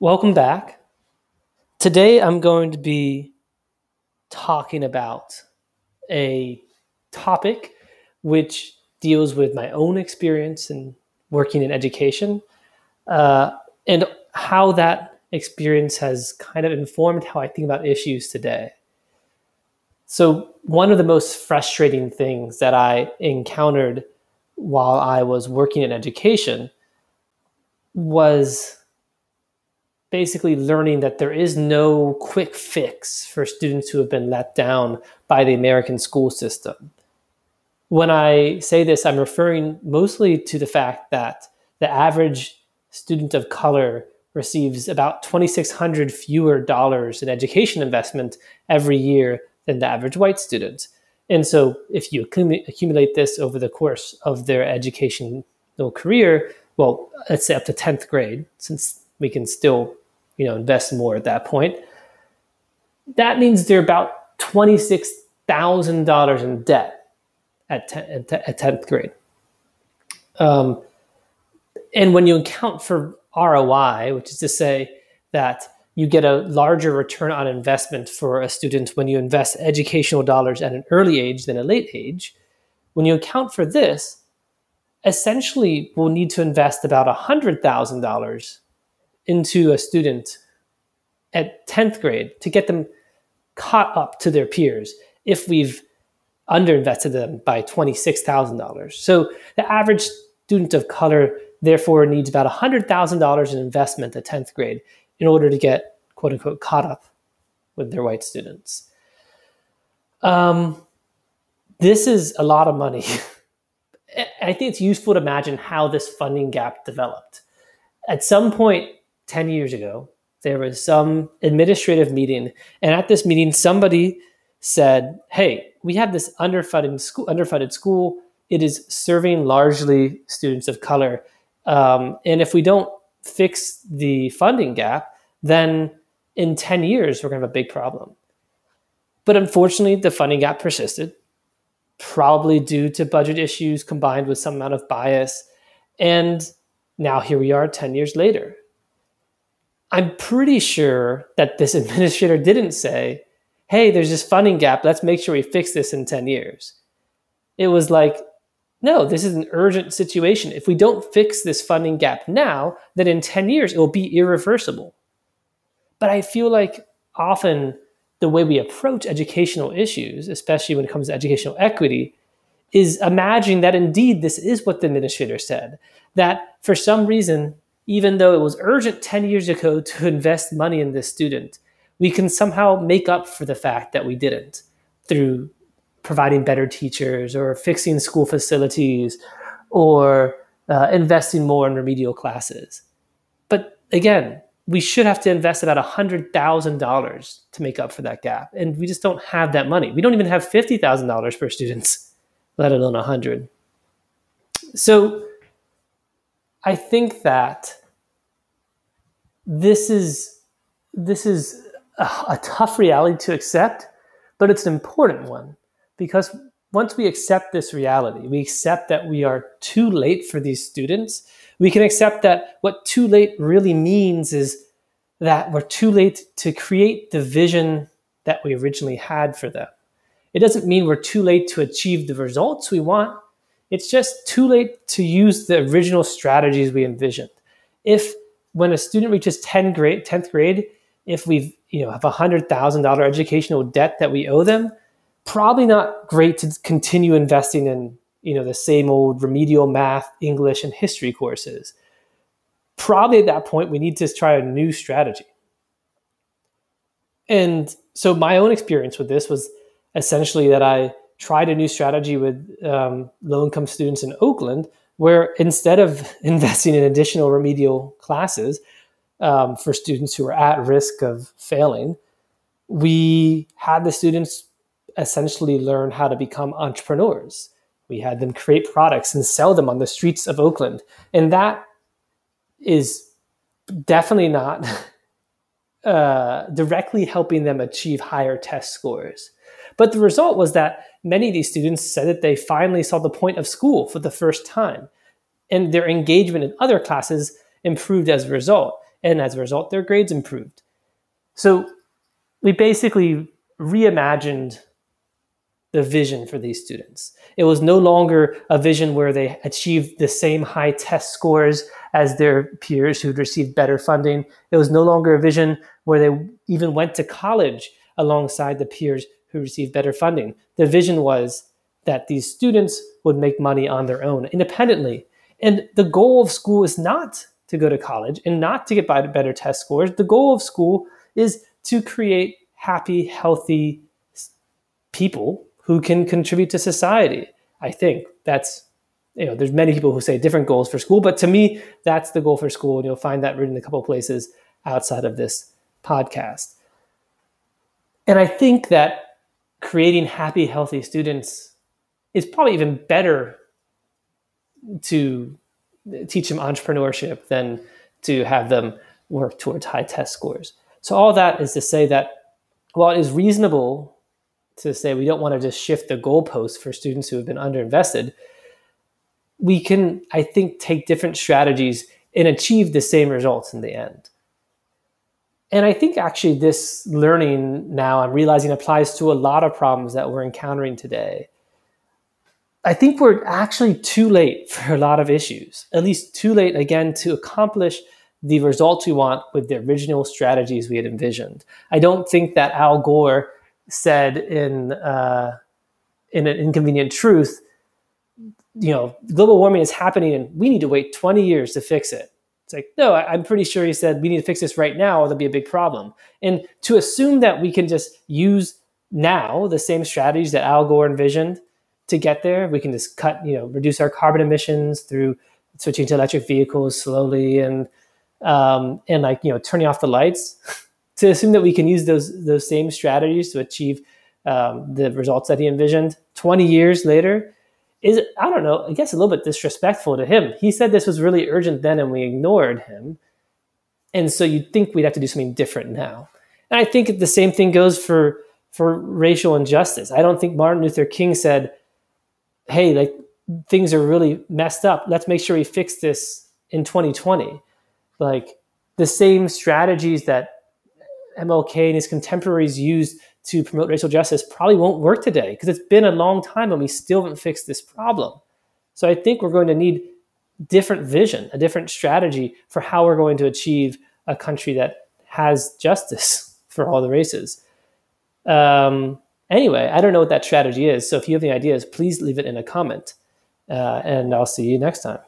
Welcome back. Today I'm going to be talking about a topic which deals with my own experience in working in education uh, and how that experience has kind of informed how I think about issues today. So, one of the most frustrating things that I encountered while I was working in education was basically learning that there is no quick fix for students who have been let down by the American school system. When I say this, I'm referring mostly to the fact that the average student of color receives about 2,600 fewer dollars in education investment every year than the average white student. And so, if you accumulate this over the course of their educational career, well, let's say up to 10th grade, since we can still you know invest more at that point. That means they're about $26000 in debt at, ten, at 10th grade. Um, and when you account for roi which is to say that you get a larger return on investment for a student when you invest educational dollars at an early age than a late age when you account for this essentially we'll need to invest about $100000 into a student at 10th grade to get them caught up to their peers if we've underinvested them by $26,000. So the average student of color therefore needs about $100,000 in investment at 10th grade in order to get quote unquote caught up with their white students. Um, this is a lot of money. I think it's useful to imagine how this funding gap developed. At some point, 10 years ago, there was some administrative meeting. And at this meeting, somebody said, Hey, we have this underfunded school, underfunded school. It is serving largely students of color. Um, and if we don't fix the funding gap, then in 10 years, we're going to have a big problem. But unfortunately, the funding gap persisted, probably due to budget issues combined with some amount of bias. And now here we are 10 years later. I'm pretty sure that this administrator didn't say, hey, there's this funding gap. Let's make sure we fix this in 10 years. It was like, no, this is an urgent situation. If we don't fix this funding gap now, then in 10 years it will be irreversible. But I feel like often the way we approach educational issues, especially when it comes to educational equity, is imagining that indeed this is what the administrator said. That for some reason, even though it was urgent 10 years ago to invest money in this student, we can somehow make up for the fact that we didn't through providing better teachers or fixing school facilities or uh, investing more in remedial classes. But again, we should have to invest about $100,000 to make up for that gap. And we just don't have that money. We don't even have $50,000 per student, let alone 100. So I think that this is this is a, a tough reality to accept, but it's an important one because once we accept this reality, we accept that we are too late for these students. We can accept that what too late really means is that we're too late to create the vision that we originally had for them. It doesn't mean we're too late to achieve the results we want. It's just too late to use the original strategies we envisioned. If when a student reaches 10 grade, 10th grade, if we've you know have a hundred thousand dollar educational debt that we owe them, probably not great to continue investing in you know the same old remedial math, English, and history courses. Probably at that point we need to try a new strategy. And so my own experience with this was essentially that I tried a new strategy with um, low income students in Oakland, where instead of investing in additional remedial classes um, for students who are at risk of failing, we had the students essentially learn how to become entrepreneurs. We had them create products and sell them on the streets of Oakland. And that is definitely not uh, directly helping them achieve higher test scores. But the result was that many of these students said that they finally saw the point of school for the first time, and their engagement in other classes improved as a result. and as a result, their grades improved. So we basically reimagined the vision for these students. It was no longer a vision where they achieved the same high test scores as their peers who'd received better funding. It was no longer a vision where they even went to college alongside the peers who received better funding. The vision was that these students would make money on their own independently. And the goal of school is not to go to college and not to get better test scores. The goal of school is to create happy, healthy people who can contribute to society. I think that's you know there's many people who say different goals for school, but to me that's the goal for school, and you'll find that written in a couple places outside of this podcast. And I think that creating happy, healthy students is probably even better to teach them entrepreneurship than to have them work towards high test scores. So all that is to say that while it is reasonable to say we don't want to just shift the goalposts for students who have been underinvested, we can, I think, take different strategies and achieve the same results in the end. And I think actually this learning now I'm realizing applies to a lot of problems that we're encountering today. I think we're actually too late for a lot of issues, at least too late again to accomplish the results we want with the original strategies we had envisioned. I don't think that Al Gore said in uh, in an inconvenient truth, you know, global warming is happening and we need to wait 20 years to fix it. It's like, no, I, am pretty sure he said we need to fix this right now or there'll be a big problem. And to assume that we can just use now the same strategies that Al Gore envisioned to get there, we can just cut, you know, reduce our carbon emissions through switching to electric vehicles slowly and um, and like you know turning off the lights to assume that we can use those those same strategies to achieve um, the results that he envisioned 20 years later is I don't know, I guess a little bit disrespectful to him. He said this was really urgent then and we ignored him. And so you'd think we'd have to do something different now. And I think the same thing goes for for racial injustice. I don't think Martin Luther King said, "Hey, like things are really messed up. Let's make sure we fix this in 2020." Like the same strategies that MLK and his contemporaries used to promote racial justice probably won't work today because it's been a long time and we still haven't fixed this problem. So I think we're going to need different vision, a different strategy for how we're going to achieve a country that has justice for all the races. Um, anyway, I don't know what that strategy is. So if you have any ideas, please leave it in a comment. Uh, and I'll see you next time.